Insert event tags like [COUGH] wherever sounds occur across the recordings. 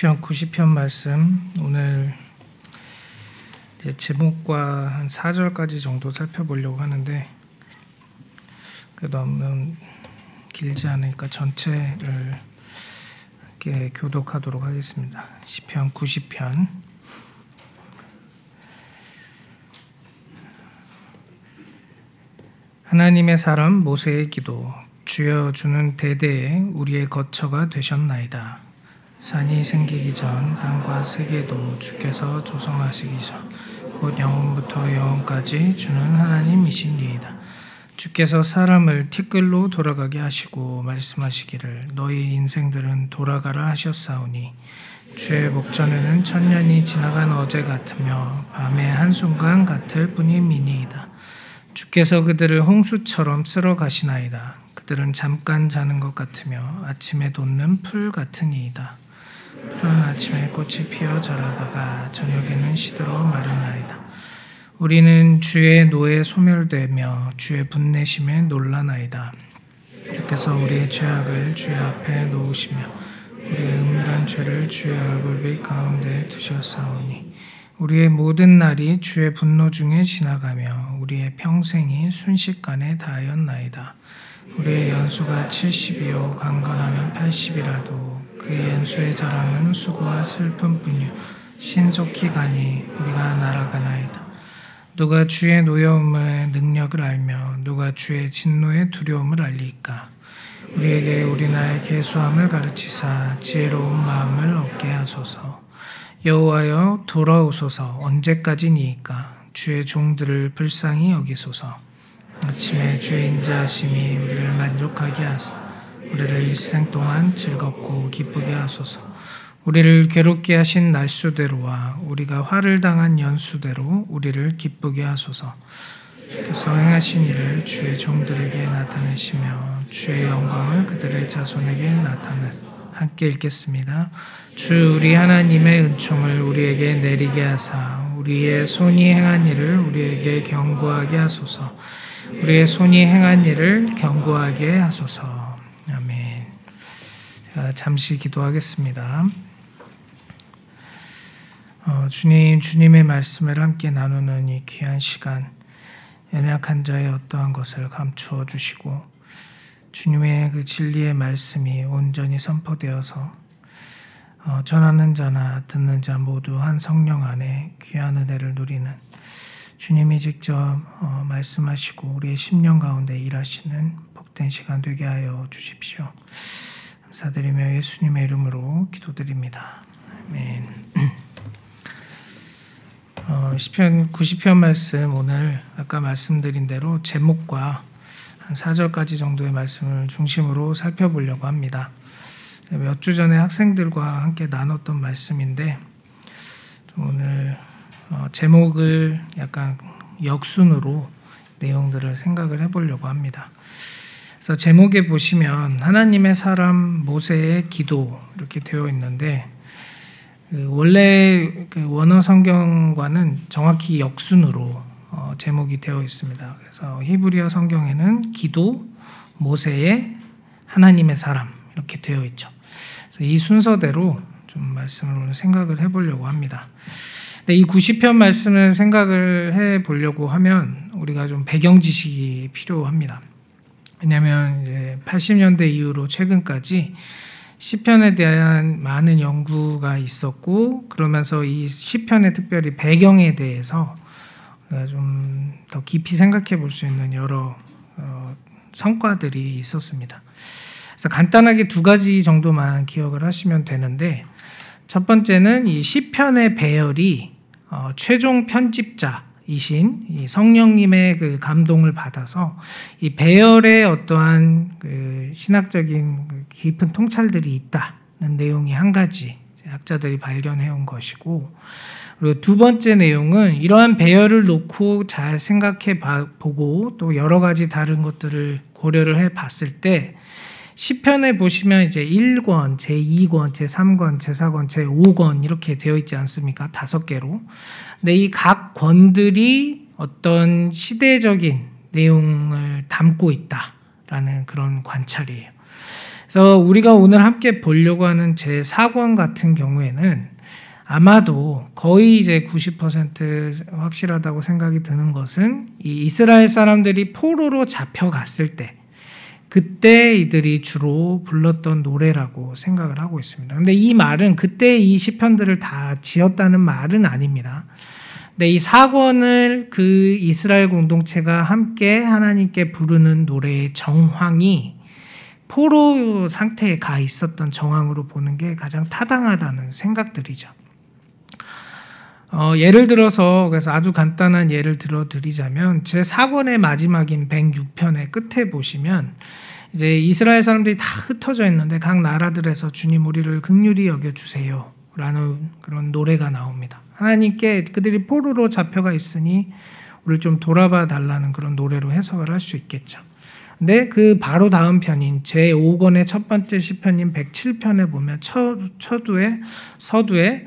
시편 90편 말씀 오늘 제목과 한 4절까지 정도 살펴보려고 하는데 너무 길지 않으니까 전체를 이렇게 교독하도록 하겠습니다. 시편 90편 하나님의 사람 모세의 기도 주여 주는 대대에 우리의 거처가 되셨나이다. 산이 생기기 전 땅과 세계도 주께서 조성하시기 전곧 영원부터 영원까지 주는 하나님이시니이다. 주께서 사람을 티끌로 돌아가게 하시고 말씀하시기를 너희 인생들은 돌아가라 하셨사오니 주의 목전에는 천년이 지나간 어제 같으며 밤의 한순간 같을 뿐임이니이다. 주께서 그들을 홍수처럼 쓸어 가시나이다. 그들은 잠깐 자는 것 같으며 아침에 돋는 풀 같으니이다. 아침에 꽃이 피어 자라다가 저녁에는 시들어 마르나이다. 우리는 주의 노에 소멸되며 주의 분내심에 놀라나이다. 주께서 우리의 죄악을 주의 앞에 놓으시며 우리의 은밀한 죄를 주의 얼굴빛 가운데 두셨사오니 우리의 모든 날이 주의 분노 중에 지나가며 우리의 평생이 순식간에 다하였나이다. 우리의 연수가 70이요 강건하면 80이라도 그의 연수의 자랑은 수고와 슬픔뿐이요 신속히 가니 우리가 날아가나이다. 누가 주의 노여움의 능력을 알며 누가 주의 진노의 두려움을 알리까? 우리에게 우리 나의 개수함을 가르치사 지혜로운 마음을 얻게 하소서. 여호와여 돌아오소서 언제까지니이까 주의 종들을 불쌍히 여기소서. 아침에 주의 인자하심이 우리를 만족하게 하사 우리를 일생 동안 즐겁고 기쁘게 하소서. 우리를 괴롭게 하신 날수대로와 우리가 화를 당한 연수대로 우리를 기쁘게 하소서. 주께서 행하신 일을 주의 종들에게 나타내시며 주의 영광을 그들의 자손에게 나타내 함께 읽겠습니다. 주 우리 하나님의 은총을 우리에게 내리게 하사 우리의 손이 행한 일을 우리에게 경고하게 하소서. 우리의 손이 행한 일을 경고하게 하소서. 아멘. 잠시 기도하겠습니다. 어, 주님, 주님의 말씀을 함께 나누는 이 귀한 시간, 연약한 자의 어떠한 것을 감추어 주시고, 주님의 그 진리의 말씀이 온전히 선포되어서 어, 전하는 자나 듣는 자 모두 한 성령 안에 귀한 은혜를 누리는 주님이 직접 어, 말씀하시고 우리의 심령 가운데 일하시는 복된 시간 되게 하여 주십시오. 감사드리며 예수님의 이름으로 기도드립니다. 아멘. [CLEARS THROAT] 어, 시편 90편 말씀 오늘 아까 말씀드린 대로 제목과 한 4절까지 정도의 말씀을 중심으로 살펴보려고 합니다. 몇 주 전에 학생들과 함께 나눴던 말씀인데 오늘 어, 제목을 약간 역순으로 내용들을 생각을 해보려고 합니다. 그래서 제목에 보시면 하나님의 사람 모세의 기도 이렇게 되어 있는데 그 원래 그 원어 성경과는 정확히 역순으로 어, 제목이 되어 있습니다. 그래서 히브리어 성경에는 기도 모세의 하나님의 사람 이렇게 되어 있죠. 이 순서대로 좀 말씀을 생각을 해보려고 합니다. 이 90편 말씀을 생각을 해 보려고 하면 우리가 좀 배경 지식이 필요합니다. 왜냐하면 이제 80년대 이후로 최근까지 시편에 대한 많은 연구가 있었고 그러면서 이 시편의 특별히 배경에 대해서 좀 더 깊이 생각해 볼 수 있는 여러 어, 성과들이 있었습니다. 그래서 간단하게 두 가지 정도만 기억을 하시면 되는데 첫 번째는 이 시편의 배열이 어, 최종 편집자 이신 이 성령님의 그 감동을 받아서 이 배열의 어떠한 그 신학적인 그 깊은 통찰들이 있다는 내용이 한 가지 학자들이 발견해 온 것이고 그리고 두 번째 내용은 이러한 배열을 놓고 잘 생각해 보고 또 여러 가지 다른 것들을 고려를 해 봤을 때 시편에 보시면 이제 1권, 제2권, 제3권, 제4권, 제5권 이렇게 되어 있지 않습니까? 다섯 개로. 근데 이 각 권들이 어떤 시대적인 내용을 담고 있다라는 그런 관찰이에요. 그래서 우리가 오늘 함께 보려고 하는 제 4권 같은 경우에는 아마도 거의 이제 90% 확실하다고 생각이 드는 것은 이 이스라엘 사람들이 포로로 잡혀갔을 때 그때 이들이 주로 불렀던 노래라고 생각을 하고 있습니다. 근데 이 말은 그때 이 시편들을 다 지었다는 말은 아닙니다. 근데 이 사권을 그 이스라엘 공동체가 함께 하나님께 부르는 노래의 정황이 포로 상태에 가 있었던 정황으로 보는 게 가장 타당하다는 생각들이죠. 어, 예를 들어서 그래서 아주 간단한 예를 들어 드리자면 제 4권의 마지막인 106편의 끝에 보시면 이제 이스라엘 사람들이 다 흩어져 있는데 각 나라들에서 주님 우리를 극률히 여겨 주세요 라는 그런 노래가 나옵니다. 하나님께 그들이 포로로 잡혀가 있으니 우리를 좀 돌아봐 달라는 그런 노래로 해석을 할 수 있겠죠. 근데 그 바로 다음 편인 제 5권의 첫 번째 시편인 107편에 보면 첫, 첫두에 서두에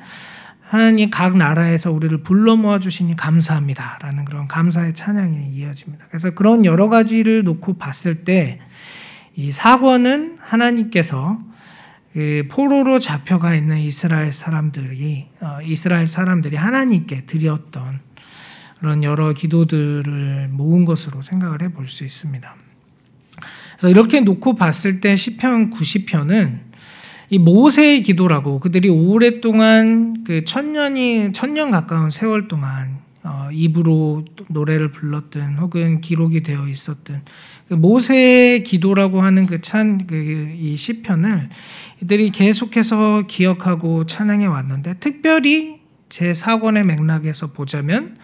하나님 각 나라에서 우리를 불러 모아 주시니 감사합니다라는 그런 감사의 찬양이 이어집니다. 그래서 그런 여러 가지를 놓고 봤을 때 이 사권은 하나님께서 그 포로로 잡혀가 있는 이스라엘 사람들이 어, 이스라엘 사람들이 하나님께 드렸던 그런 여러 기도들을 모은 것으로 생각을 해볼 수 있습니다. 그래서 이렇게 놓고 봤을 때 시편 90편은 이 모세의 기도라고 그들이 오랫동안 그 천년이 천년 가까운 세월 동안 어, 입으로 노래를 불렀든 혹은 기록이 되어 있었든 그 모세의 기도라고 하는 그찬그이 시편을 이들이 계속해서 기억하고 찬양해 왔는데 특별히 제 사권의 맥락에서 보자면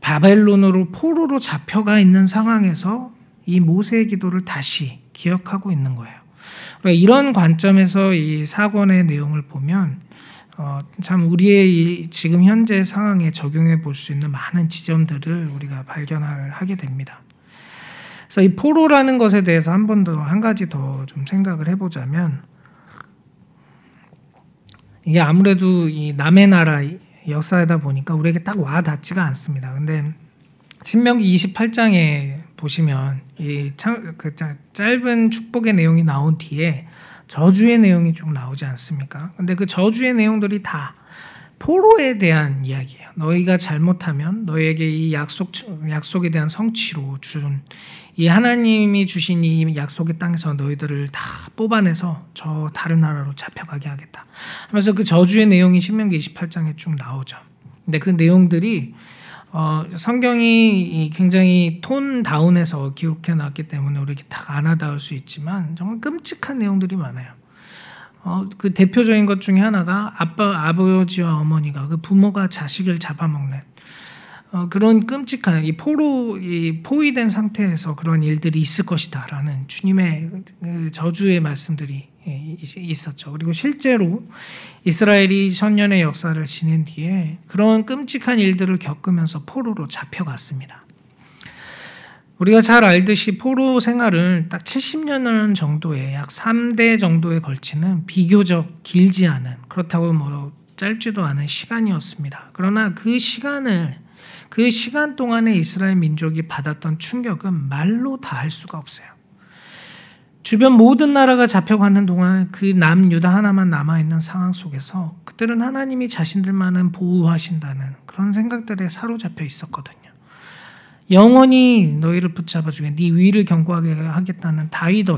바벨론으로 포로로 잡혀가 있는 상황에서 이 모세의 기도를 다시 기억하고 있는 거예요. 그러니까 이런 관점에서 이 사권의 내용을 보면 어, 참 우리의 지금 현재 상황에 적용해 볼 수 있는 많은 지점들을 우리가 발견을 하게 됩니다. 그래서 이 포로라는 것에 대해서 한 번 더 한 가지 더 좀 생각을 해보자면 이게 아무래도 이 남의 나라 역사이다 보니까 우리에게 딱 와 닿지가 않습니다. 근데 신명기 28장에 보시면 이그 짧은 축복의 내용이 나온 뒤에 저주의 내용이 쭉 나오지 않습니까? 근데 그 저주의 내용들이 다 포로에 대한 이야기예요. 너희가 잘못하면 너에게 이 약속 약속에 대한 성취로 준 이 하나님이 주신 이 약속의 땅에서 너희들을 다 뽑아내서 저 다른 나라로 잡혀가게 하겠다. 하면서 그 저주의 내용이 신명기 28장에 쭉 나오죠. 근데 그 내용들이 어, 성경이 굉장히 톤 다운해서 기록해 놨기 때문에 우리에게 다 안아닿을 수 있지만 정말 끔찍한 내용들이 많아요. 어, 그 대표적인 것 중에 하나가 아빠, 아버지와 어머니가 그 부모가 자식을 잡아먹는 어, 그런 끔찍한 이 포로 이 포위된 상태에서 그런 일들이 있을 것이다라는 주님의 그 저주의 말씀들이 예, 있었죠. 그리고 실제로 이스라엘이 천년의 역사를 지낸 뒤에 그런 끔찍한 일들을 겪으면서 포로로 잡혀갔습니다. 우리가 잘 알듯이 포로 생활을 딱 70년 정도의 약 3대 정도에 걸치는 비교적 길지 않은 그렇다고 뭐 짧지도 않은 시간이었습니다. 그러나 그 시간을 그 시간 동안에 이스라엘 민족이 받았던 충격은 말로 다 할 수가 없어요. 주변 모든 나라가 잡혀가는 동안 그 남유다 하나만 남아있는 상황 속에서 그들은 하나님이 자신들만은 보호하신다는 그런 생각들에 사로잡혀 있었거든요. 영원히 너희를 붙잡아 주게 네 위를 견고하게 하겠다는 다윗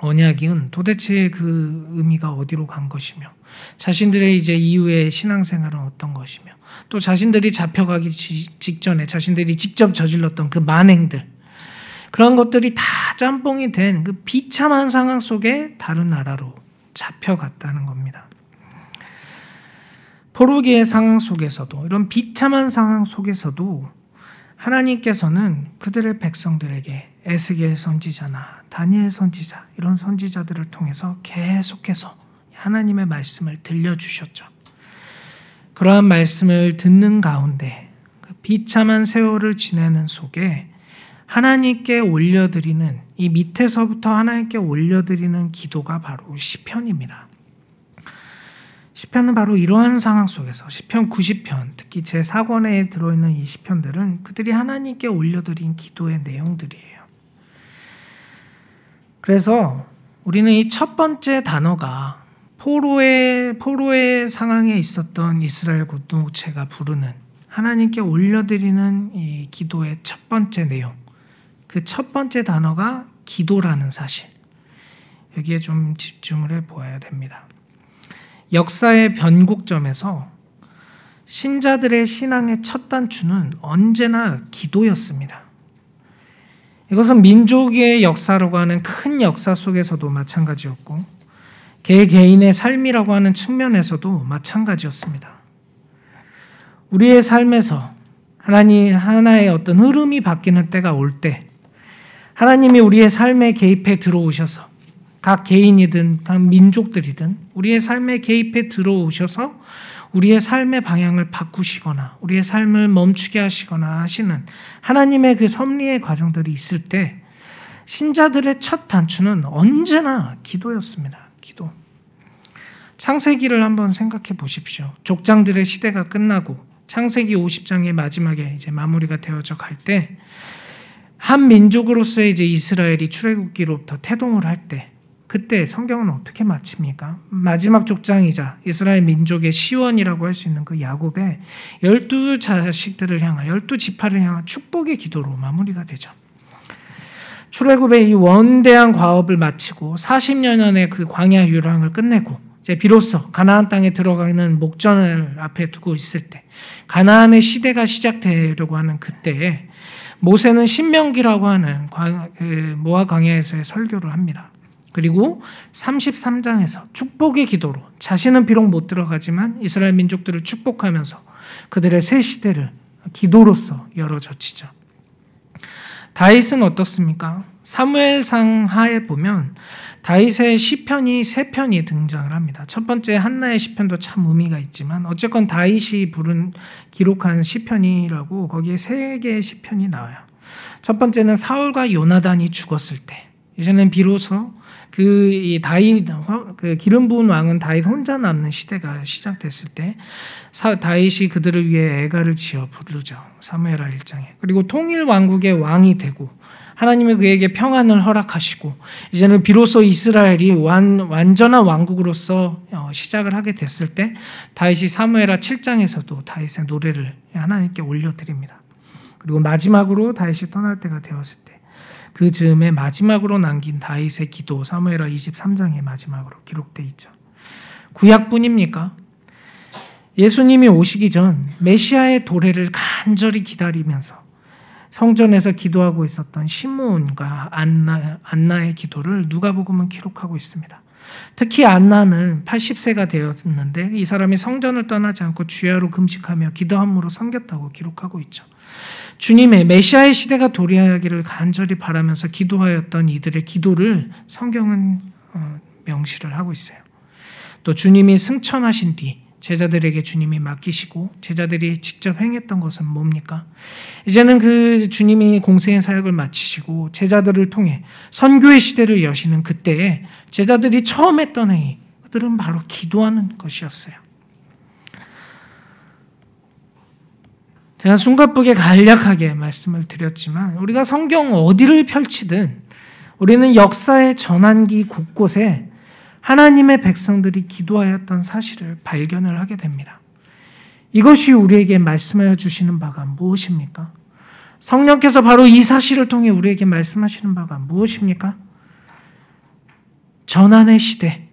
언약은 도대체 그 의미가 어디로 간 것이며 자신들의 이제 이후의 신앙생활은 어떤 것이며 또 자신들이 잡혀가기 직전에 자신들이 직접 저질렀던 그 만행들 그런 것들이 다 짬뽕이 된 그 비참한 상황 속에 다른 나라로 잡혀갔다는 겁니다. 포르기의 상황 속에서도 이런 비참한 상황 속에서도 하나님께서는 그들의 백성들에게 에스겔 선지자나 다니엘 선지자 이런 선지자들을 통해서 계속해서 하나님의 말씀을 들려주셨죠. 그러한 말씀을 듣는 가운데 그 비참한 세월을 지내는 속에 하나님께 올려드리는 이 밑에서부터 하나님께 올려드리는 기도가 바로 시편입니다. 시편은 바로 이러한 상황 속에서 시편 90편 특히 제 4권에 들어 있는 이 시편들은 그들이 하나님께 올려드린 기도의 내용들이에요. 그래서 우리는 이 첫 번째 단어가 포로의 포로의 상황에 있었던 이스라엘 공동체가 부르는 하나님께 올려드리는 이 기도의 첫 번째 내용, 그 첫 번째 단어가 기도라는 사실. 여기에 좀 집중을 해 보아야 됩니다. 역사의 변곡점에서 신자들의 신앙의 첫 단추는 언제나 기도였습니다. 이것은 민족의 역사라고 하는 큰 역사 속에서도 마찬가지였고, 개 개인의 삶이라고 하는 측면에서도 마찬가지였습니다. 우리의 삶에서 하나님 하나의 어떤 흐름이 바뀌는 때가 올 때, 하나님이 우리의 삶에 개입해 들어오셔서 각 개인이든 각 민족들이든 우리의 삶에 개입해 들어오셔서 우리의 삶의 방향을 바꾸시거나 우리의 삶을 멈추게 하시거나 하시는 하나님의 그 섭리의 과정들이 있을 때 신자들의 첫 단추는 언제나 기도였습니다. 기도. 창세기를 한번 생각해 보십시오. 족장들의 시대가 끝나고 창세기 50장의 마지막에 이제 마무리가 되어져 갈 때 한 민족으로서의 이제 이스라엘이 출애굽기로부터 태동을 할 때 그때 성경은 어떻게 마칩니까? 마지막 족장이자 이스라엘 민족의 시원이라고 할 수 있는 그 야곱의 열두 자식들을 향한 열두 지파를 향한 축복의 기도로 마무리가 되죠. 출애굽의 이 원대한 과업을 마치고 40년의 그 광야 유랑을 끝내고 이제 비로소 가나안 땅에 들어가는 목전을 앞에 두고 있을 때 가나안의 시대가 시작되려고 하는 그때에 모세는 신명기라고 하는 그 모아 광야에서의 설교를 합니다. 그리고 33장에서 축복의 기도로 자신은 비록 못 들어가지만 이스라엘 민족들을 축복하면서 그들의 새 시대를 기도로서 열어젖히죠. 다윗은 어떻습니까? 사무엘상 하에 보면 다윗의 시편이 세 편이 등장을 합니다. 첫 번째 한나의 시편도 참 의미가 있지만 어쨌건 다윗이 부른 기록한 시편이라고 거기에 세 개의 시편이 나와요. 첫 번째는 사울과 요나단이 죽었을 때 이제는 비로소 그 다윗 그 기름 부은 왕은 다윗 혼자 남는 시대가 시작됐을 때 다윗이 그들을 위해 애가를 지어 부르죠. 사무엘하 1장에. 그리고 통일 왕국의 왕이 되고 하나님이 그에게 평안을 허락하시고 이제는 비로소 이스라엘이 완, 완전한 왕국으로서 어, 시작을 하게 됐을 때 다윗이 사무엘하 7장에서도 다윗의 노래를 하나님께 올려드립니다. 그리고 마지막으로 다윗이 떠날 때가 되었을 때 그 즈음에 마지막으로 남긴 다윗의 기도 사무엘하 23장의 마지막으로 기록돼 있죠. 구약뿐입니까? 예수님이 오시기 전 메시아의 도래를 간절히 기다리면서 성전에서 기도하고 있었던 시므온과 안나, 안나의 기도를 누가복음은 기록하고 있습니다. 특히 안나는 80세가 되었는데 이 사람이 성전을 떠나지 않고 주야로 금식하며 기도함으로 섬겼다고 기록하고 있죠. 주님의 메시아의 시대가 도래하기를 간절히 바라면서 기도하였던 이들의 기도를 성경은 어, 명시를 하고 있어요. 또 주님이 승천하신 뒤 제자들에게 주님이 맡기시고 제자들이 직접 행했던 것은 뭡니까? 이제는 그 주님이 공생의 사역을 마치시고 제자들을 통해 선교의 시대를 여시는 그때에 제자들이 처음 했던 행위, 그들은 바로 기도하는 것이었어요. 제가 숨가쁘게 간략하게 말씀을 드렸지만 우리가 성경 어디를 펼치든 우리는 역사의 전환기 곳곳에 하나님의 백성들이 기도하였던 사실을 발견을 하게 됩니다. 이것이 우리에게 말씀하여 주시는 바가 무엇입니까? 성령께서 바로 이 사실을 통해 우리에게 말씀하시는 바가 무엇입니까? 전환의 시대.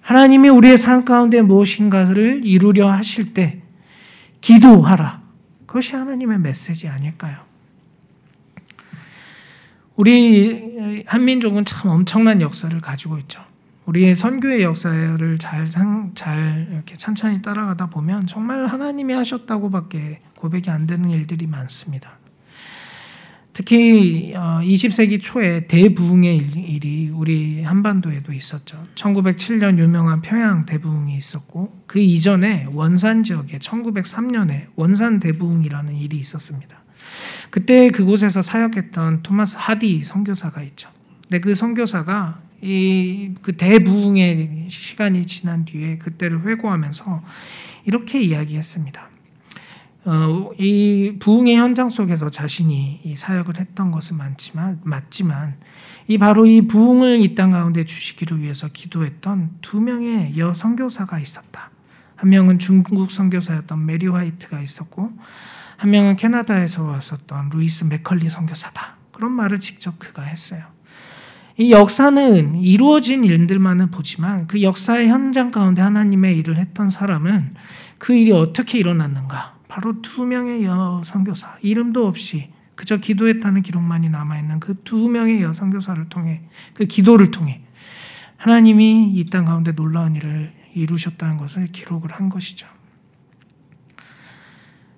하나님이 우리의 삶 가운데 무엇인가를 이루려 하실 때 기도하라. 그것이 하나님의 메시지 아닐까요? 우리 한민족은 참 엄청난 역사를 가지고 있죠. 우리의 선교의 역사를 잘, 잘 이렇게 천천히 따라가다 보면 정말 하나님이 하셨다고밖에 고백이 안 되는 일들이 많습니다. 특히 20세기 어, 초에 대부흥의 일이 우리 한반도에도 있었죠. 1907년 유명한 평양 대부흥이 있었고 그 이전에 원산 지역에 1903년에 원산 대부흥이라는 일이 있었습니다. 그때 그곳에서 사역했던 토마스 하디 선교사가 있죠. 근데 그 선교사가 이 그 대부흥의 시간이 지난 뒤에 그때를 회고하면서 이렇게 이야기했습니다. 어, 이 부흥의 현장 속에서 자신이 이 사역을 했던 것은 많지만 맞지만 이 바로 이 부흥을 이 땅 가운데 주시기를 위해서 기도했던 두 명의 여 선교사가 있었다. 한 명은 중국 선교사였던 메리 화이트가 있었고 한 명은 캐나다에서 왔었던 루이스 맥컬리 선교사다. 그런 말을 직접 그가 했어요. 이 역사는 이루어진 일들만은 보지만 그 역사의 현장 가운데 하나님의 일을 했던 사람은 그 일이 어떻게 일어났는가? 바로 두 명의 여성교사 이름도 없이 그저 기도했다는 기록만이 남아 있는 그 두 명의 여성교사를 통해 그 기도를 통해 하나님이 이 땅 가운데 놀라운 일을 이루셨다는 것을 기록을 한 것이죠.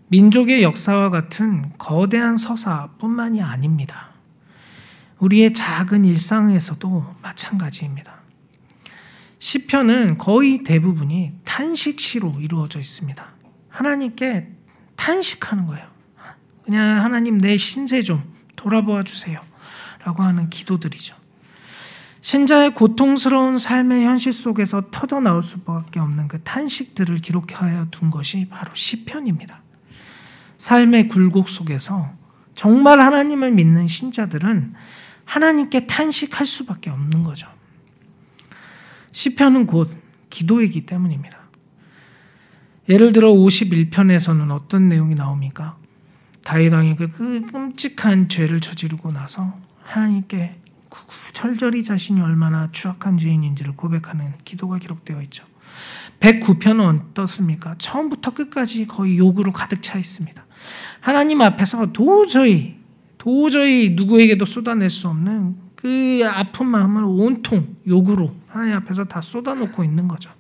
민족의 역사와 같은 거대한 서사뿐만이 아닙니다. 우리의 작은 일상에서도 마찬가지입니다. 시편은 거의 대부분이 탄식시로 이루어져 있습니다. 하나님께 탄식하는 거예요. 그냥 하나님 내 신세 좀 돌아보아 주세요. 라고 하는 기도들이죠. 신자의 고통스러운 삶의 현실 속에서 터져 나올 수밖에 없는 그 탄식들을 기록하여 둔 것이 바로 시편입니다. 삶의 굴곡 속에서 정말 하나님을 믿는 신자들은 하나님께 탄식할 수밖에 없는 거죠. 시편은 곧 기도이기 때문입니다. 예를 들어 51편에서는 어떤 내용이 나옵니까? 다윗 왕이 그 끔찍한 죄를 저지르고 나서 하나님께 철저히 자신이 얼마나 추악한 죄인인지를 고백하는 기도가 기록되어 있죠. 109편은 어떻습니까? 처음부터 끝까지 거의 욕으로 가득 차 있습니다. 하나님 앞에서 도저히 도저히 누구에게도 쏟아낼 수 없는 그 아픈 마음을 온통 욕으로 하나님 앞에서 다 쏟아놓고 있는 거죠.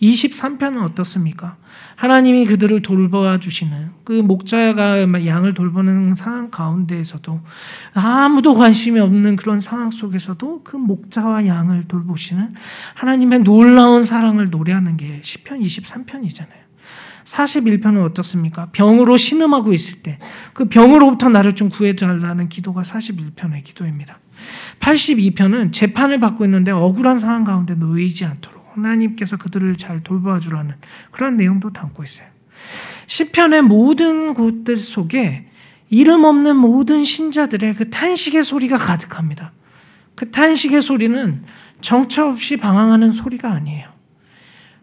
23편은 어떻습니까? 하나님이 그들을 돌봐 주시는 그 목자가 양을 돌보는 상황 가운데에서도 아무도 관심이 없는 그런 상황 속에서도 그 목자와 양을 돌보시는 하나님의 놀라운 사랑을 노래하는 게 시편 23편이잖아요. 41편은 어떻습니까? 병으로 신음하고 있을 때 그 병으로부터 나를 좀 구해달라는 기도가 41편의 기도입니다. 82편은 재판을 받고 있는데 억울한 상황 가운데 놓이지 않도록 하나님께서 그들을 잘 돌봐 주라는 그런 내용도 담고 있어요. 시편의 모든 곳들 속에 이름 없는 모든 신자들의 그 탄식의 소리가 가득합니다. 그 탄식의 소리는 정처 없이 방황하는 소리가 아니에요.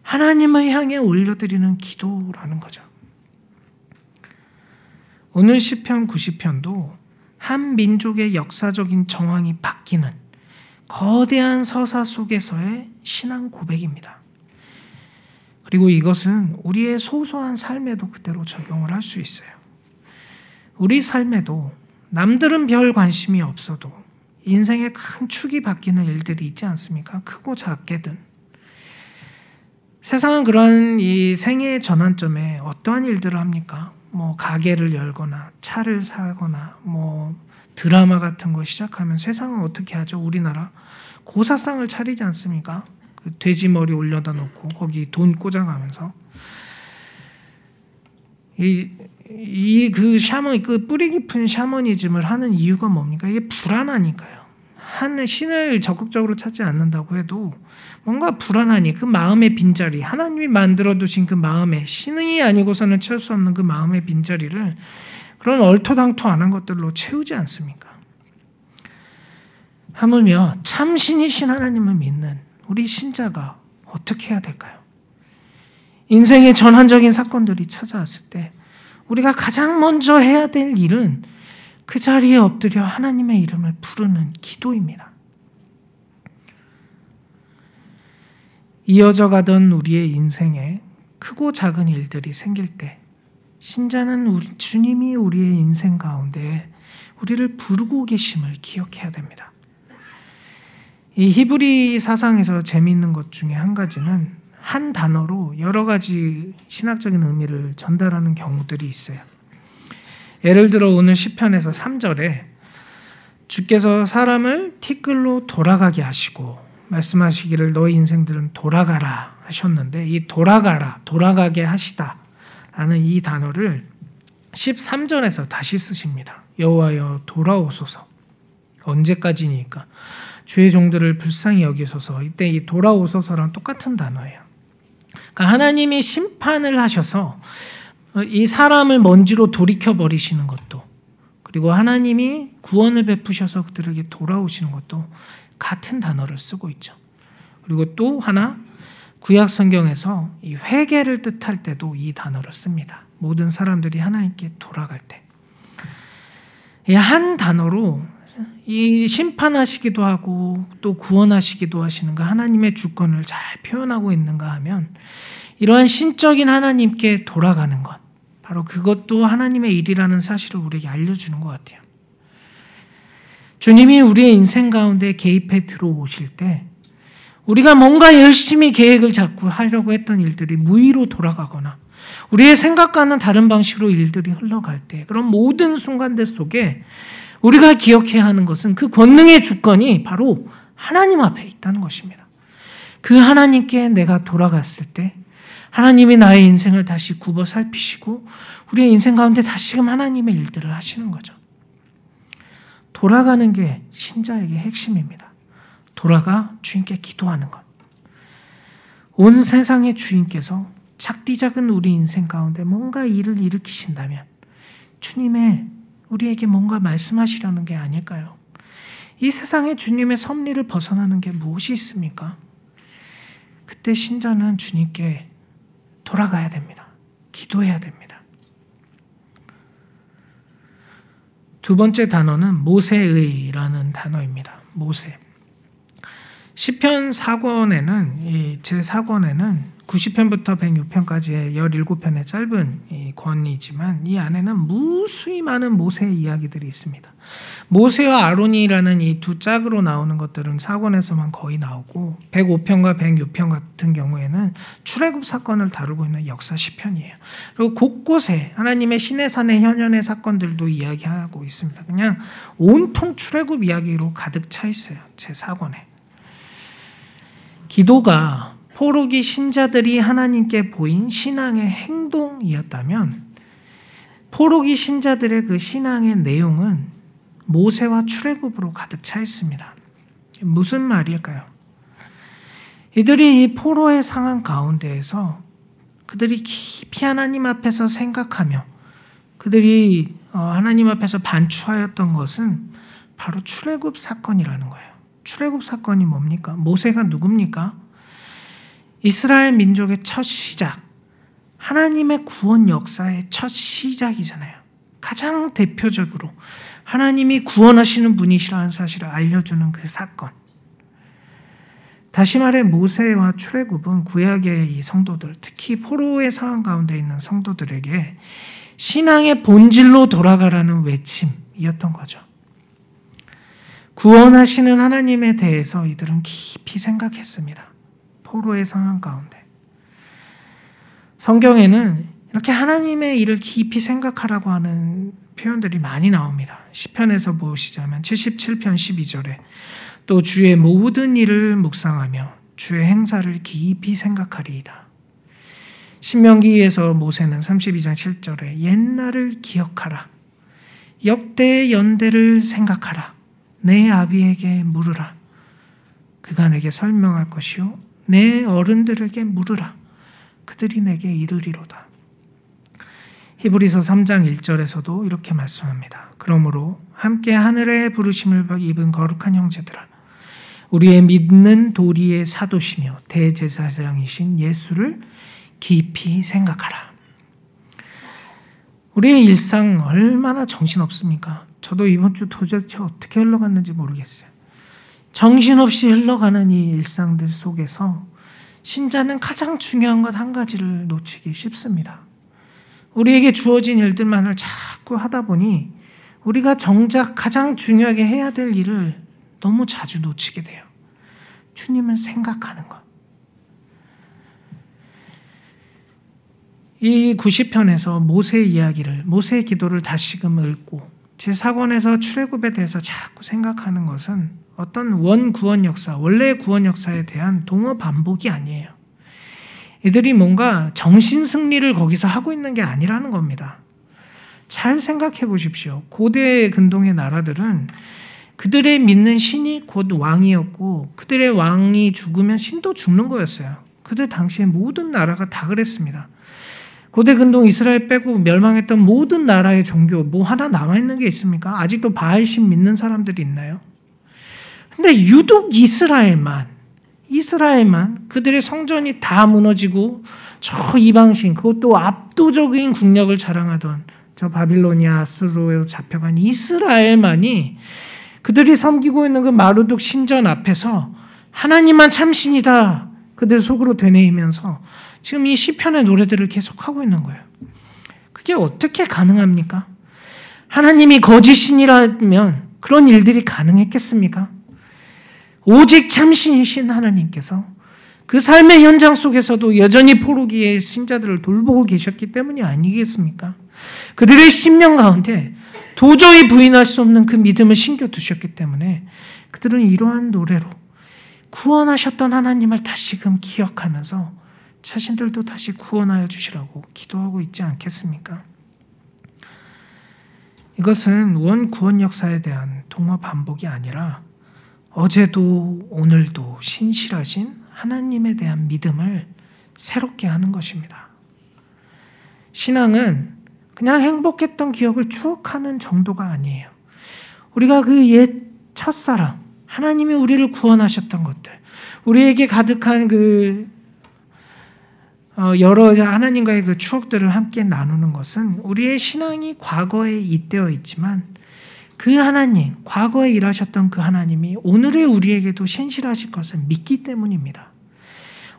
하나님을 향해 올려드리는 기도라는 거죠. 오늘 시편 90편도 한 민족의 역사적인 정황이 바뀌는 거대한 서사 속에서의 신앙 고백입니다. 그리고 이것은 우리의 소소한 삶에도 그대로 적용을 할 수 있어요. 우리 삶에도 남들은 별 관심이 없어도 인생의 큰 축이 바뀌는 일들이 있지 않습니까? 크고 작게든. 세상은 그런 이 생애의 전환점에 어떠한 일들을 합니까? 뭐 가게를 열거나 차를 사거나 뭐 드라마 같은 거 시작하면 세상은 어떻게 하죠? 우리나라 고사상을 차리지 않습니까? 그 돼지 머리 올려다 놓고 거기 돈 꽂아가면서 이그 샤먼 그 뿌리 깊은 샤머니즘을 하는 이유가 뭡니까? 이게 불안하니까요. 한 신을 적극적으로 찾지 않는다고 해도 뭔가 불안하니 그 마음의 빈자리 하나님이 만들어 두신 그 마음의 신이 아니고서는 채울 수 없는 그 마음의 빈자리를 그런 얼토당토 안한 것들로 채우지 않습니까? 하물며 참신이신 하나님을 믿는 우리 신자가 어떻게 해야 될까요? 인생의 전환적인 사건들이 찾아왔을 때 우리가 가장 먼저 해야 될 일은 그 자리에 엎드려 하나님의 이름을 부르는 기도입니다. 이어져 가던 우리의 인생에 크고 작은 일들이 생길 때 신자는 우리, 주님이 우리의 인생 가운데 우리를 부르고 계심을 기억해야 됩니다. 이 히브리 사상에서 재미있는 것 중에 한 가지는 한 단어로 여러 가지 신학적인 의미를 전달하는 경우들이 있어요. 예를 들어 오늘 시편에서 3절에 주께서 사람을 티끌로 돌아가게 하시고 말씀하시기를 너희 인생들은 돌아가라 하셨는데 이 돌아가라 돌아가게 하시다 라는 이 단어를 13절에서 다시 쓰십니다. 여호와여 돌아오소서. 언제까지니까 주의 종들을 불쌍히 여기소서. 이때 이 돌아오소서랑 똑같은 단어예요. 그러니까 하나님이 심판을 하셔서 어, 이 사람을 먼지로 돌이켜 버리시는 것도 그리고 하나님이 구원을 베푸셔서 그들에게 돌아오시는 것도 같은 단어를 쓰고 있죠. 그리고 또 하나 구약 성경에서 이 회개를 뜻할 때도 이 단어를 씁니다. 모든 사람들이 하나님께 돌아갈 때. 한 단어로 이 심판하시기도 하고 또 구원하시기도 하시는가 하나님의 주권을 잘 표현하고 있는가 하면 이러한 신적인 하나님께 돌아가는 것 바로 그것도 하나님의 일이라는 사실을 우리에게 알려주는 것 같아요. 주님이 우리의 인생 가운데 개입해 들어오실 때 우리가 뭔가 열심히 계획을 잡고 하려고 했던 일들이 무의로 돌아가거나 우리의 생각과는 다른 방식으로 일들이 흘러갈 때 그런 모든 순간들 속에 우리가 기억해야 하는 것은 그 권능의 주권이 바로 하나님 앞에 있다는 것입니다. 그 하나님께 내가 돌아갔을 때 하나님이 나의 인생을 다시 굽어 살피시고 우리의 인생 가운데 다시금 하나님의 일들을 하시는 거죠. 돌아가는 게 신자에게 핵심입니다. 돌아가 주인께 기도하는 것. 온 세상의 주인께서 작디 작은 우리 인생 가운데 뭔가 일을 일으키신다면 주님의 우리에게 뭔가 말씀하시려는 게 아닐까요? 이 세상에 주님의 섭리를 벗어나는 게 무엇이 있습니까? 그때 신자는 주님께 돌아가야 됩니다. 기도해야 됩니다. 두 번째 단어는 모세의라는 단어입니다. 모세. 시편 4권에는 제 4권에는 90편부터 106편까지의 17편의 짧은 이 권이지만 이 안에는 무수히 많은 모세의 이야기들이 있습니다. 모세와 아론이라는 이 두 짝으로 나오는 것들은 사권에서만 거의 나오고 105편과 106편 같은 경우에는 출애굽 사건을 다루고 있는 역사 시편이에요. 그리고 곳곳에 하나님의 신의 산의 현현의 사건들도 이야기하고 있습니다. 그냥 온통 출애굽 이야기로 가득 차 있어요. 제 사권에. 기도가 포로기 신자들이 하나님께 보인 신앙의 행동이었다면 포로기 신자들의 그 신앙의 내용은 모세와 출애굽으로 가득 차 있습니다. 무슨 말일까요? 이들이 이 포로의 상황 가운데에서 그들이 깊이 하나님 앞에서 생각하며 그들이 어, 하나님 앞에서 반추하였던 것은 바로 출애굽 사건이라는 거예요. 출애굽 사건이 뭡니까? 모세가 누굽니까? 이스라엘 민족의 첫 시작, 하나님의 구원 역사의 첫 시작이잖아요. 가장 대표적으로 하나님이 구원하시는 분이시라는 사실을 알려주는 그 사건. 다시 말해 모세와 출애굽은 구약의 이 성도들, 특히 포로의 상황 가운데 있는 성도들에게 신앙의 본질로 돌아가라는 외침이었던 거죠. 구원하시는 하나님에 대해서 이들은 깊이 생각했습니다. 포로의 상황 가운데. 성경에는 이렇게 하나님의 일을 깊이 생각하라고 하는 표현들이 많이 나옵니다. 시편에서 보시자면 77편 12절에 또 주의 모든 일을 묵상하며 주의 행사를 깊이 생각하리이다. 신명기에서 모세는 32장 7절에 옛날을 기억하라. 역대의 연대를 생각하라. 내 아비에게 물으라. 그가 내게 설명할 것이요 내 어른들에게 물으라. 그들이 내게 이르리로다. 히브리서 3장 1절에서도 이렇게 말씀합니다. 그러므로 함께 하늘의 부르심을 입은 거룩한 형제들아 우리의 믿는 도리의 사도시며 대제사장이신 예수를 깊이 생각하라. 우리의 일상 얼마나 정신없습니까? 저도 이번 주 도대체 어떻게 흘러갔는지 모르겠어요. 정신없이 흘러가는 이 일상들 속에서 신자는 가장 중요한 것 한 가지를 놓치기 쉽습니다. 우리에게 주어진 일들만을 자꾸 하다 보니 우리가 정작 가장 중요하게 해야 될 일을 너무 자주 놓치게 돼요. 주님은 생각하는 것. 이 90편에서 모세 이야기를, 모세의 기도를 다시금 읽고 제4권에서 출애굽에 대해서 자꾸 생각하는 것은 어떤 원 구원 역사, 원래 구원 역사에 대한 동어 반복이 아니에요. 이들이 뭔가 정신 승리를 거기서 하고 있는 게 아니라는 겁니다. 잘 생각해 보십시오. 고대 근동의 나라들은 그들의 믿는 신이 곧 왕이었고 그들의 왕이 죽으면 신도 죽는 거였어요. 그들 당시에 모든 나라가 다 그랬습니다. 고대 근동 이스라엘 빼고 멸망했던 모든 나라의 종교 뭐 하나 남아 있는 게 있습니까? 아직도 바알신 믿는 사람들이 있나요? 근데 유독 이스라엘만 이스라엘만 그들의 성전이 다 무너지고 저 이방신 그것도 압도적인 국력을 자랑하던 저 바빌로니아 아수르에 잡혀간 이스라엘만이 그들이 섬기고 있는 그 마루둑 신전 앞에서 하나님만 참신이다 그들 속으로 되뇌이면서 지금 이 시편의 노래들을 계속 하고 있는 거예요. 그게 어떻게 가능합니까? 하나님이 거짓신이라면 그런 일들이 가능했겠습니까? 오직 참신이신 하나님께서 그 삶의 현장 속에서도 여전히 포르기의 신자들을 돌보고 계셨기 때문이 아니겠습니까? 그들의 심령 가운데 도저히 부인할 수 없는 그 믿음을 심겨두셨기 때문에 그들은 이러한 노래로 구원하셨던 하나님을 다시금 기억하면서 자신들도 다시 구원하여 주시라고 기도하고 있지 않겠습니까? 이것은 원 구원 역사에 대한 동화 반복이 아니라 어제도 오늘도 신실하신 하나님에 대한 믿음을 새롭게 하는 것입니다. 신앙은 그냥 행복했던 기억을 추억하는 정도가 아니에요. 우리가 그 옛 첫사랑, 하나님이 우리를 구원하셨던 것들, 우리에게 가득한 그 어, 여러 하나님과의 그 추억들을 함께 나누는 것은 우리의 신앙이 과거에 잇대어 있지만 그 하나님, 과거에 일하셨던 그 하나님이 오늘의 우리에게도 신실하실 것을 믿기 때문입니다.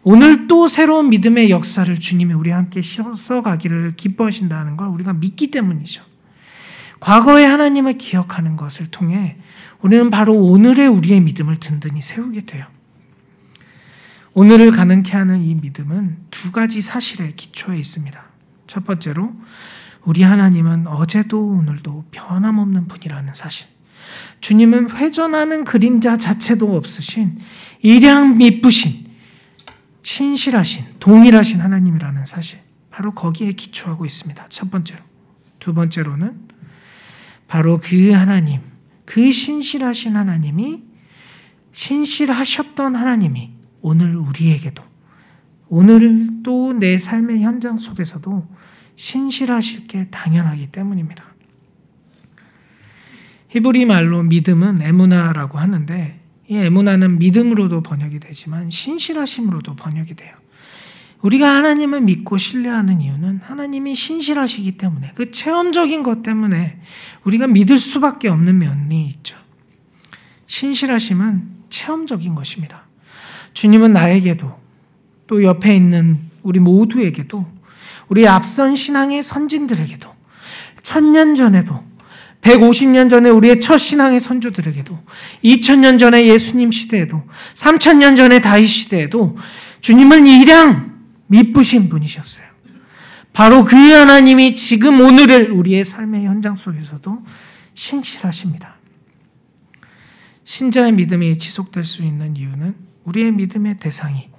오늘 또 새로운 믿음의 역사를 주님이 우리와 함께 써가기를 기뻐하신다는 걸 우리가 믿기 때문이죠. 과거의 하나님을 기억하는 것을 통해 우리는 바로 오늘의 우리의 믿음을 든든히 세우게 돼요. 오늘을 가능케 하는 이 믿음은 두 가지 사실에 기초해 있습니다. 첫 번째로 우리 하나님은 어제도 오늘도 변함없는 분이라는 사실. 주님은 회전하는 그림자 자체도 없으신 일양 미쁘신 신실하신 동일하신 하나님이라는 사실. 바로 거기에 기초하고 있습니다. 첫 번째로. 두 번째로는 바로 그 하나님, 그 신실하신 하나님이 신실하셨던 하나님이 오늘 우리에게도 오늘 또 내 삶의 현장 속에서도 신실하실 게 당연하기 때문입니다. 히브리 말로 믿음은 에무나라고 하는데 이 에무나는 믿음으로도 번역이 되지만 신실하심으로도 번역이 돼요. 우리가 하나님을 믿고 신뢰하는 이유는 하나님이 신실하시기 때문에 그 체험적인 것 때문에 우리가 믿을 수밖에 없는 면이 있죠. 신실하심은 체험적인 것입니다. 주님은 나에게도 또 옆에 있는 우리 모두에게도 우리 앞선 신앙의 선진들에게도 천년 전에도 150년 전에 우리의 첫 신앙의 선조들에게도 2000년 전에 예수님 시대에도 3000년 전에 다윗 시대에도 주님은 일양 미쁘신 분이셨어요. 바로 그 하나님이 지금 오늘을 우리의 삶의 현장 속에서도 신실하십니다. 신자의 믿음이 지속될 수 있는 이유는 우리의 믿음의 대상이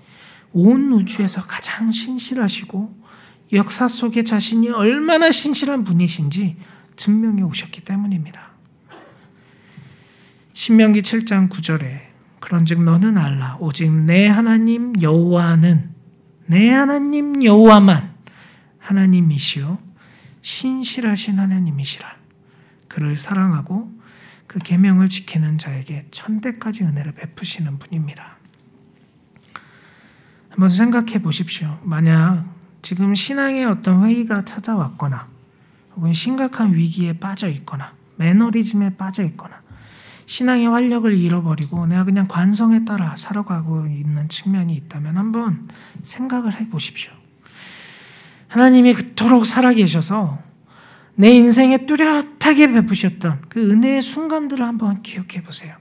온 우주에서 가장 신실하시고 역사 속에 자신이 얼마나 신실한 분이신지 증명해 오셨기 때문입니다. 신명기 7장 9절에 그런즉 너는 알라 오직 내 하나님 여호와는 내 하나님 여호와만 하나님이시요 신실하신 하나님이시라. 그를 사랑하고 그 계명을 지키는 자에게 천대까지 은혜를 베푸시는 분입니다. 한번 생각해 보십시오. 만약 지금 신앙의 어떤 회의가 찾아왔거나 혹은 심각한 위기에 빠져 있거나 매너리즘에 빠져 있거나 신앙의 활력을 잃어버리고 내가 그냥 관성에 따라 살아가고 있는 측면이 있다면 한번 생각을 해 보십시오. 하나님이 그토록 살아계셔서 내 인생에 뚜렷하게 베푸셨던 그 은혜의 순간들을 한번 기억해 보세요.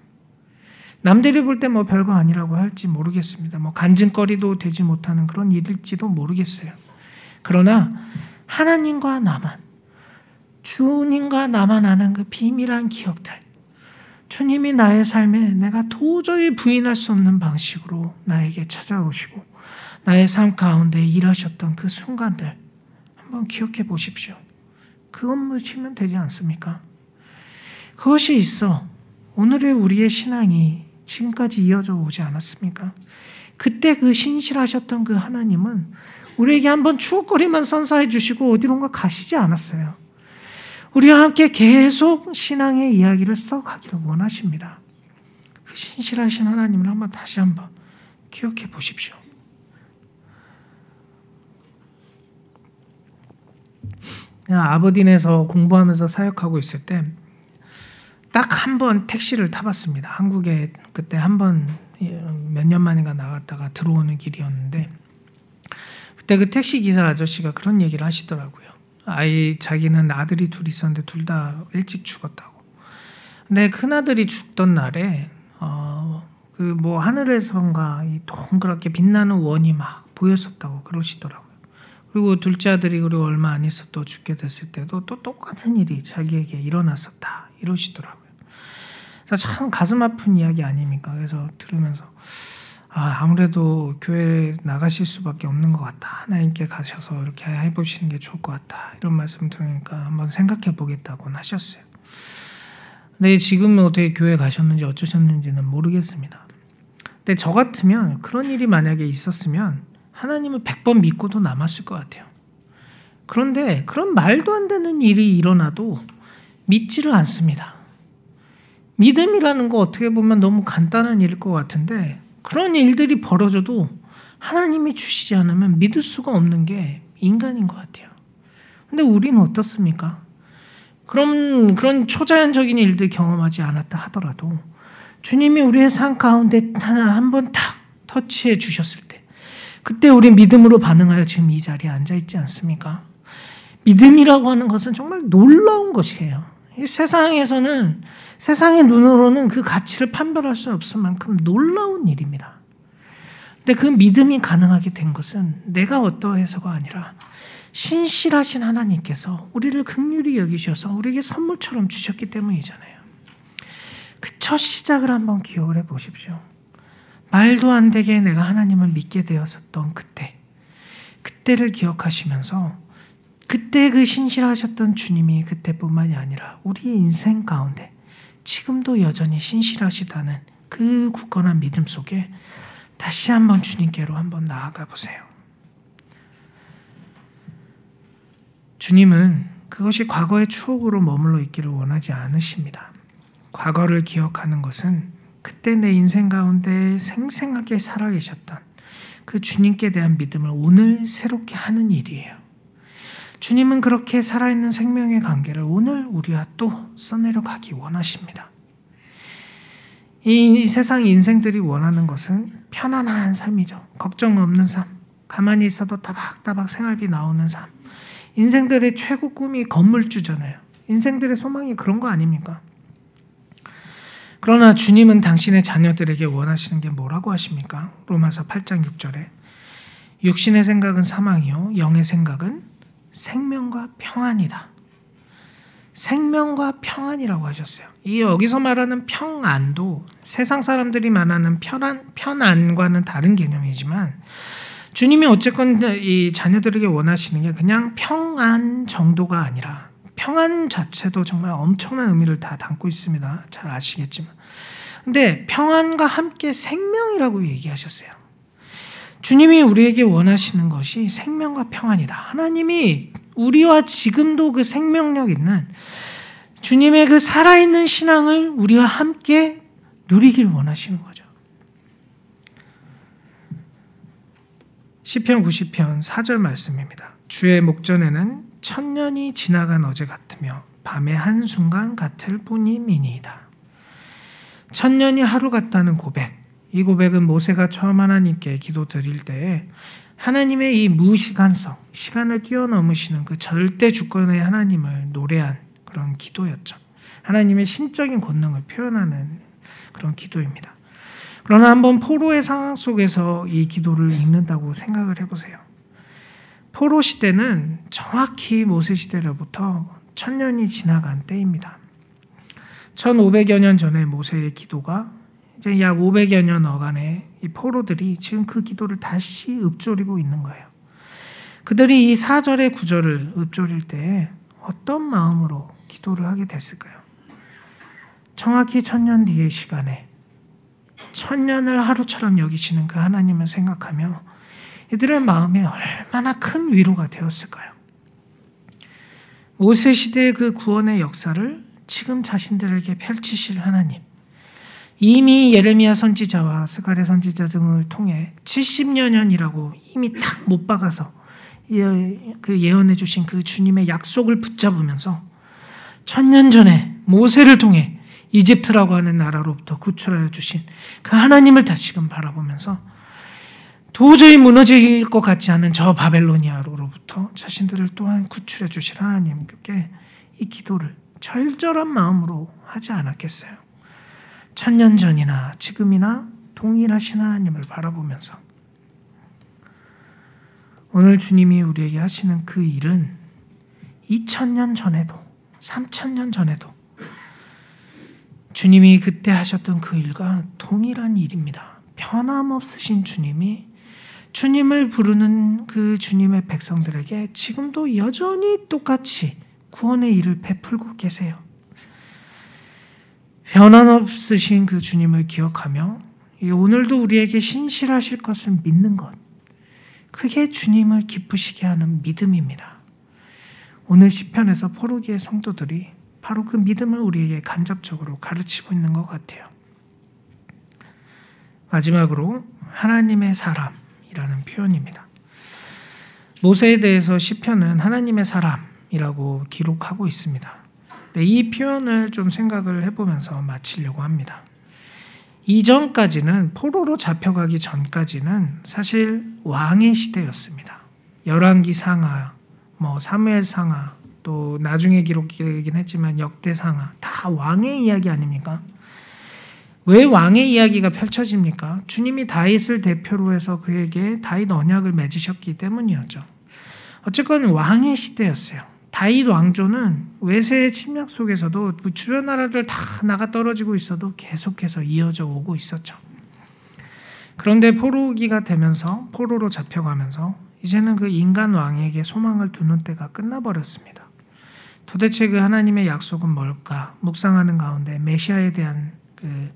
남들이 볼 때 뭐 별거 아니라고 할지 모르겠습니다. 뭐 간증거리도 되지 못하는 그런 일일지도 모르겠어요. 그러나 하나님과 나만, 주님과 나만 아는 그 비밀한 기억들, 주님이 나의 삶에 내가 도저히 부인할 수 없는 방식으로 나에게 찾아오시고 나의 삶 가운데 일하셨던 그 순간들 한번 기억해 보십시오. 그것 묻히면 되지 않습니까? 그것이 있어 오늘의 우리의 신앙이 지금까지 이어져 오지 않았습니까? 그때 그 신실하셨던 그 하나님은 우리에게 한번 추억거리만 선사해 주시고 어디론가 가시지 않았어요. 우리와 함께 계속 신앙의 이야기를 써가기를 원하십니다. 그 신실하신 하나님을 한번 다시 한번 기억해 보십시오. 아버딘에서 공부하면서 사역하고 있을 때 딱 한 번 택시를 타봤습니다. 한국에 그때 한 번 몇 년 만인가 나갔다가 들어오는 길이었는데 그때 그 택시 기사 아저씨가 그런 얘기를 하시더라고요. 아이 자기는 아들이 둘 있었는데 둘 다 일찍 죽었다고. 근데 큰 아들이 죽던 날에 어 그 뭐 하늘에선가 이 동그랗게 빛나는 원이 막 보였었다고 그러시더라고요. 그리고 둘째 아들이 그리고 얼마 안 있어 또 죽게 됐을 때도 또 똑같은 일이 자기에게 일어났었다 이러시더라고요. 참 가슴 아픈 이야기 아닙니까? 그래서 들으면서 아, 아무래도 교회 나가실 수밖에 없는 것 같다. 하나님께 가셔서 이렇게 해보시는 게 좋을 것 같다. 이런 말씀 들으니까 한번 생각해 보겠다고 하셨어요. 근데 지금 어떻게 교회 가셨는지 어쩌셨는지는 모르겠습니다. 근데 저 같으면 그런 일이 만약에 있었으면 하나님을 100번 믿고도 남았을 것 같아요. 그런데 그런 말도 안 되는 일이 일어나도 믿지를 않습니다. 믿음이라는 거 어떻게 보면 너무 간단한 일일 것 같은데 그런 일들이 벌어져도 하나님이 주시지 않으면 믿을 수가 없는 게 인간인 것 같아요. 근데 우리는 어떻습니까? 그런, 그런 초자연적인 일들 경험하지 않았다 하더라도 주님이 우리의 삶 가운데 하나 한 번 탁 터치해 주셨을 때 그때 우리 믿음으로 반응하여 지금 이 자리에 앉아 있지 않습니까? 믿음이라고 하는 것은 정말 놀라운 것이에요. 세상에서는 세상의 눈으로는 그 가치를 판별할 수 없을 만큼 놀라운 일입니다. 근데 그 믿음이 가능하게 된 것은 내가 어떠해서가 아니라 신실하신 하나님께서 우리를 극률히 여기셔서 우리에게 선물처럼 주셨기 때문이잖아요. 그 첫 시작을 한번 기억을 해 보십시오. 말도 안 되게 내가 하나님을 믿게 되었었던 그때, 그때를 기억하시면서 그때 그 신실하셨던 주님이 그때뿐만이 아니라 우리 인생 가운데 지금도 여전히 신실하시다는 그 굳건한 믿음 속에 다시 한번 주님께로 한번 나아가 보세요. 주님은 그것이 과거의 추억으로 머물러 있기를 원하지 않으십니다. 과거를 기억하는 것은 그때 내 인생 가운데 생생하게 살아계셨던 그 주님께 대한 믿음을 오늘 새롭게 하는 일이에요. 주님은 그렇게 살아있는 생명의 관계를 오늘 우리와 또 써내려 가기 원하십니다. 이 세상 인생들이 원하는 것은 편안한 삶이죠. 걱정 없는 삶. 가만히 있어도 따박따박 생활비 나오는 삶. 인생들의 최고 꿈이 건물주잖아요. 인생들의 소망이 그런 거 아닙니까? 그러나 주님은 당신의 자녀들에게 원하시는 게 뭐라고 하십니까? 로마서 8장 6절에 육신의 생각은 사망이요 영의 생각은 생명과 평안이다. 생명과 평안이라고 하셨어요. 이 여기서 말하는 평안도 세상 사람들이 말하는 편안 편안과는 다른 개념이지만 주님이 어쨌건 이 자녀들에게 원하시는 게 그냥 평안 정도가 아니라 평안 자체도 정말 엄청난 의미를 다 담고 있습니다. 잘 아시겠지만. 근데 평안과 함께 생명이라고 얘기하셨어요. 주님이 우리에게 원하시는 것이 생명과 평안이다. 하나님이 우리와 지금도 그 생명력 있는 주님의 그 살아있는 신앙을 우리와 함께 누리길 원하시는 거죠. 시편 90편 4절 말씀입니다. 주의 목전에는 천년이 지나간 어제 같으며 밤의 한순간 같을 뿐이미니이다. 천년이 하루 같다는 고백. 이 고백은 모세가 처음 하나님께 기도 드릴 때에 하나님의 이 무시간성, 시간을 뛰어넘으시는 그 절대 주권의 하나님을 노래한 그런 기도였죠. 하나님의 신적인 권능을 표현하는 그런 기도입니다. 그러나 한번 포로의 상황 속에서 이 기도를 읽는다고 생각을 해보세요. 포로 시대는 정확히 모세 시대로부터 천년이 지나간 때입니다. 1500여 년 전에 모세의 기도가 이제 약 500여 년 어간의 이 포로들이 지금 그 기도를 다시 읊조리고 있는 거예요. 그들이 이 4절의 구절을 읊조릴 때 어떤 마음으로 기도를 하게 됐을까요? 정확히 천년 뒤의 시간에 천년을 하루처럼 여기시는 그 하나님을 생각하며 이들의 마음에 얼마나 큰 위로가 되었을까요? 모세 시대의 그 구원의 역사를 지금 자신들에게 펼치실 하나님. 이미 예레미야 선지자와 스가랴 선지자 등을 통해 70여 년이라고 이미 탁 못 박아서 그 예언해 주신 그 주님의 약속을 붙잡으면서 천년 전에 모세를 통해 이집트라고 하는 나라로부터 구출하여 주신 그 하나님을 다시금 바라보면서 도저히 무너질 것 같지 않은 저 바벨로니아로부터 자신들을 또한 구출해 주실 하나님께 이 기도를 절절한 마음으로 하지 않았겠어요. 천년 전이나 지금이나 동일하신 하나님을 바라보면서 오늘 주님이 우리에게 하시는 그 일은 2000년 전에도 3000년 전에도 주님이 그때 하셨던 그 일과 동일한 일입니다. 변함없으신 주님이 주님을 부르는 그 주님의 백성들에게 지금도 여전히 똑같이 구원의 일을 베풀고 계세요. 변함없으신 그 주님을 기억하며 오늘도 우리에게 신실하실 것을 믿는 것. 그게 주님을 기쁘시게 하는 믿음입니다. 오늘 시편에서 포로기의 성도들이 바로 그 믿음을 우리에게 간접적으로 가르치고 있는 것 같아요. 마지막으로 하나님의 사람이라는 표현입니다. 모세에 대해서 시편은 하나님의 사람이라고 기록하고 있습니다. 네, 이 표현을 좀 생각을 해보면서 마치려고 합니다. 이전까지는 포로로 잡혀가기 전까지는 사실 왕의 시대였습니다. 열왕기 상하, 뭐 사무엘 상하, 또 나중에 기록되긴 했지만 역대 상하 다 왕의 이야기 아닙니까? 왜 왕의 이야기가 펼쳐집니까? 주님이 다윗을 대표로 해서 그에게 다윗 언약을 맺으셨기 때문이었죠. 어쨌건 왕의 시대였어요. 다윗 왕조는 외세의 침략 속에서도 그 주변 나라들 다 나가 떨어지고 있어도 계속해서 이어져 오고 있었죠. 그런데 포로기가 되면서 포로로 잡혀가면서 이제는 그 인간 왕에게 소망을 두는 때가 끝나버렸습니다. 도대체 그 하나님의 약속은 뭘까? 묵상하는 가운데 메시아에 대한 그,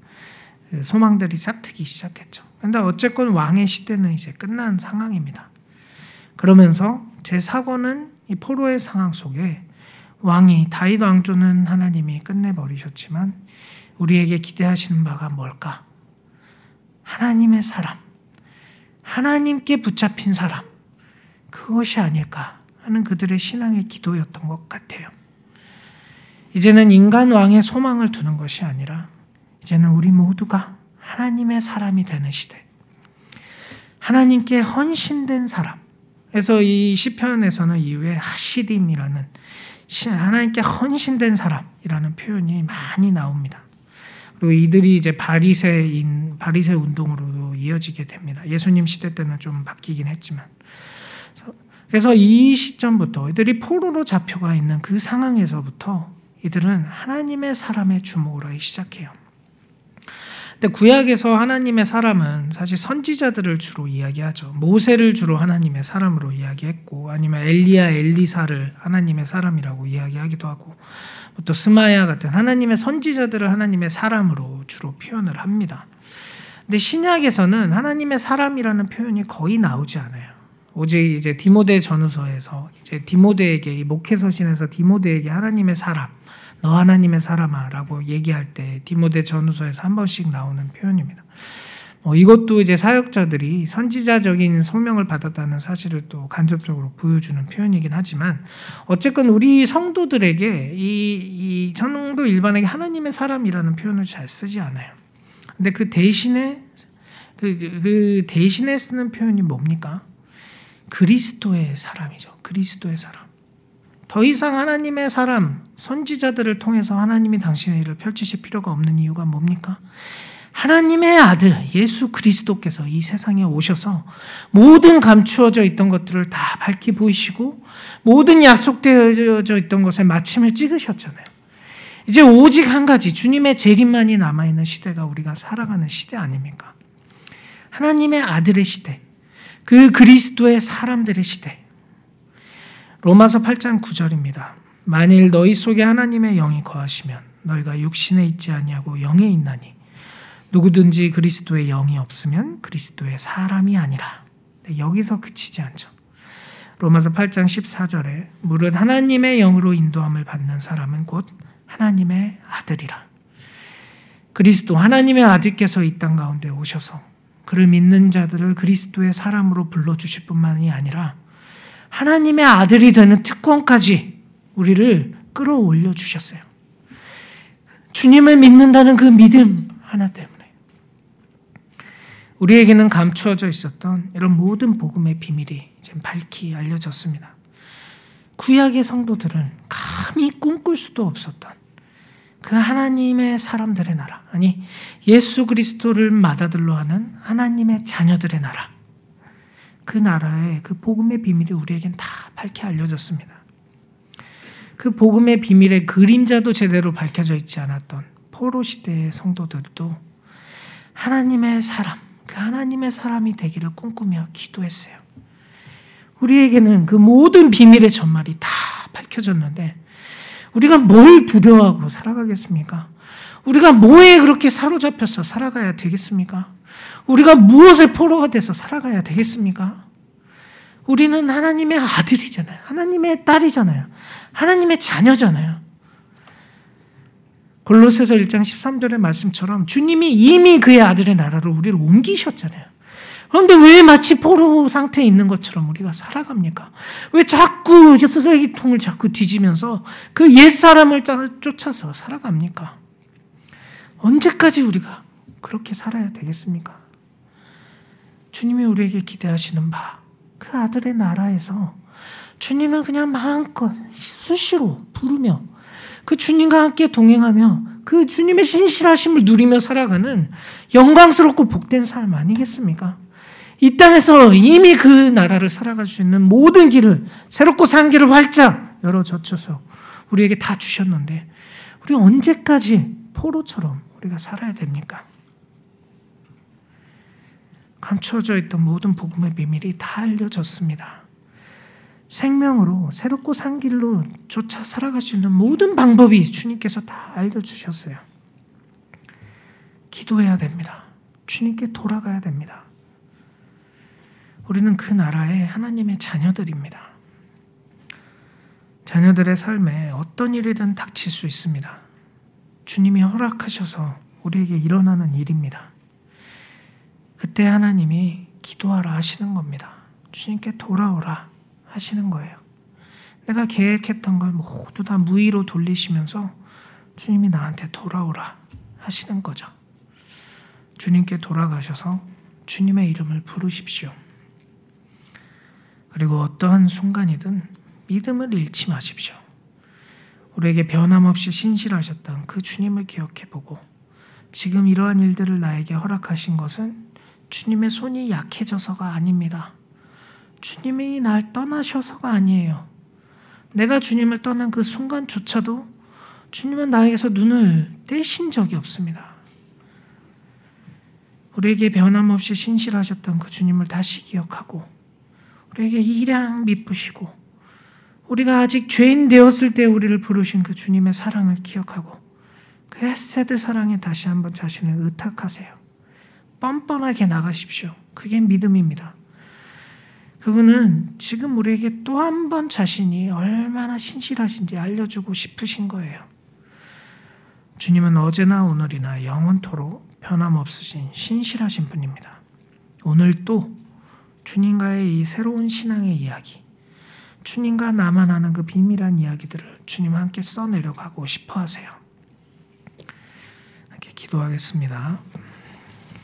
그 소망들이 싹트기 시작했죠. 그런데 어쨌건 왕의 시대는 이제 끝난 상황입니다. 그러면서 제 사고는 이 포로의 상황 속에 왕이 다윗 왕조는 하나님이 끝내 버리셨지만 우리에게 기대하시는 바가 뭘까? 하나님의 사람, 하나님께 붙잡힌 사람, 그것이 아닐까 하는 그들의 신앙의 기도였던 것 같아요. 이제는 인간 왕의 소망을 두는 것이 아니라 이제는 우리 모두가 하나님의 사람이 되는 시대. 하나님께 헌신된 사람. 그래서 이 시편에서는 이후에 하시딤이라는 하나님께 헌신된 사람이라는 표현이 많이 나옵니다. 그리고 이들이 이제 바리새인 바리새 운동으로 이어지게 됩니다. 예수님 시대 때는 좀 바뀌긴 했지만. 그래서 이 시점부터 이들이 포로로 잡혀가 있는 그 상황에서부터 이들은 하나님의 사람의 주목을 하기 시작해요. 근데 구약에서 하나님의 사람은 사실 선지자들을 주로 이야기하죠. 모세를 주로 하나님의 사람으로 이야기했고 아니면 엘리야 엘리사를 하나님의 사람이라고 이야기하기도 하고 또 스마야 같은 하나님의 선지자들을 하나님의 사람으로 주로 표현을 합니다. 근데 신약에서는 하나님의 사람이라는 표현이 거의 나오지 않아요. 오직 이제 디모데 전후서에서 이제 디모데에게 목회서신에서 디모데에게 하나님의 사람 너 하나님의 사람아라고 얘기할 때 디모데 전후서에서 한 번씩 나오는 표현입니다. 뭐 이것도 이제 사역자들이 선지자적인 소명을 받았다는 사실을 또 간접적으로 보여주는 표현이긴 하지만 어쨌건 우리 성도들에게 이, 이 성도 일반에게 하나님의 사람이라는 표현을 잘 쓰지 않아요. 근데 그 대신에 그, 그 대신에 쓰는 표현이 뭡니까? 그리스도의 사람이죠. 그리스도의 사람. 더 이상 하나님의 사람, 선지자들을 통해서 하나님이 당신의 일을 펼치실 필요가 없는 이유가 뭡니까? 하나님의 아들 예수 그리스도께서 이 세상에 오셔서 모든 감추어져 있던 것들을 다 밝히 보이시고 모든 약속되어져 있던 것에 마침을 찍으셨잖아요. 이제 오직 한 가지 주님의 재림만이 남아 있는 시대가 우리가 살아가는 시대 아닙니까? 하나님의 아들의 시대, 그 그리스도의 사람들의 시대. 로마서 8장 9절입니다. 만일 너희 속에 하나님의 영이 거하시면 너희가 육신에 있지 아니하고 영에 있나니 누구든지 그리스도의 영이 없으면 그리스도의 사람이 아니라. 네, 여기서 그치지 않죠. 로마서 8장 14절에 무릇 하나님의 영으로 인도함을 받는 사람은 곧 하나님의 아들이라. 그리스도 하나님의 아들께서 이 땅 가운데 오셔서 그를 믿는 자들을 그리스도의 사람으로 불러 주실 뿐만이 아니라 하나님의 아들이 되는 특권까지 우리를 끌어올려 주셨어요. 주님을 믿는다는 그 믿음 하나 때문에. 우리에게는 감추어져 있었던 이런 모든 복음의 비밀이 이제 밝히 알려졌습니다. 구약의 성도들은 감히 꿈꿀 수도 없었던 그 하나님의 사람들의 나라, 아니 예수 그리스도를 맏아들로 하는 하나님의 자녀들의 나라, 그 나라의 그 복음의 비밀이 우리에겐 다 밝히 알려졌습니다. 그 복음의 비밀의 그림자도 제대로 밝혀져 있지 않았던 포로 시대의 성도들도 하나님의 사람, 그 하나님의 사람이 되기를 꿈꾸며 기도했어요. 우리에게는 그 모든 비밀의 전말이 다 밝혀졌는데 우리가 뭘 두려워하고 살아가겠습니까? 우리가 뭐에 그렇게 사로잡혀서 살아가야 되겠습니까? 우리가 무엇에 포로가 돼서 살아가야 되겠습니까? 우리는 하나님의 아들이잖아요. 하나님의 딸이잖아요. 하나님의 자녀잖아요. 골로새서 1장 13절의 말씀처럼 주님이 이미 그의 아들의 나라로 우리를 옮기셨잖아요. 그런데 왜 마치 포로 상태에 있는 것처럼 우리가 살아갑니까? 왜 자꾸 쓰레기통을 자꾸 뒤지면서 그 옛사람을 쫓아서 살아갑니까? 언제까지 우리가 그렇게 살아야 되겠습니까? 주님이 우리에게 기대하시는 바, 그 아들의 나라에서 주님은 그냥 마음껏 수시로 부르며 그 주님과 함께 동행하며 그 주님의 신실하심을 누리며 살아가는 영광스럽고 복된 삶 아니겠습니까? 이 땅에서 이미 그 나라를 살아갈 수 있는 모든 길을 새롭고 산 길을 활짝 열어 젖혀서 우리에게 다 주셨는데 우리 언제까지 포로처럼 우리가 살아야 됩니까? 감춰져 있던 모든 복음의 비밀이 다 알려졌습니다. 생명으로 새롭고 산 길로 쫓아 살아갈 수 있는 모든 방법이 주님께서 다 알려주셨어요. 기도해야 됩니다. 주님께 돌아가야 됩니다. 우리는 그 나라의 하나님의 자녀들입니다. 자녀들의 삶에 어떤 일이든 닥칠 수 있습니다. 주님이 허락하셔서 우리에게 일어나는 일입니다. 그때 하나님이 기도하라 하시는 겁니다. 주님께 돌아오라 하시는 거예요. 내가 계획했던 걸 모두 다 무의로 돌리시면서 주님이 나한테 돌아오라 하시는 거죠. 주님께 돌아가셔서 주님의 이름을 부르십시오. 그리고 어떠한 순간이든 믿음을 잃지 마십시오. 우리에게 변함없이 신실하셨던 그 주님을 기억해 보고 지금 이러한 일들을 나에게 허락하신 것은 주님의 손이 약해져서가 아닙니다. 주님이 날 떠나셔서가 아니에요. 내가 주님을 떠난 그 순간조차도 주님은 나에게서 눈을 떼신 적이 없습니다. 우리에게 변함없이 신실하셨던 그 주님을 다시 기억하고 우리에게 일양 미쁘시고 우리가 아직 죄인 되었을 때 우리를 부르신 그 주님의 사랑을 기억하고 그 헤세드 사랑에 다시 한번 자신을 의탁하세요. 뻔뻔하게 나가십시오. 그게 믿음입니다. 그분은 지금 우리에게 또 한 번 자신이 얼마나 신실하신지 알려주고 싶으신 거예요. 주님은 어제나 오늘이나 영원토록 변함없으신 신실하신 분입니다. 오늘 또 주님과의 이 새로운 신앙의 이야기, 주님과 나만 아는 그 비밀한 이야기들을 주님 함께 써내려가고 싶어 하세요. 함께 기도하겠습니다.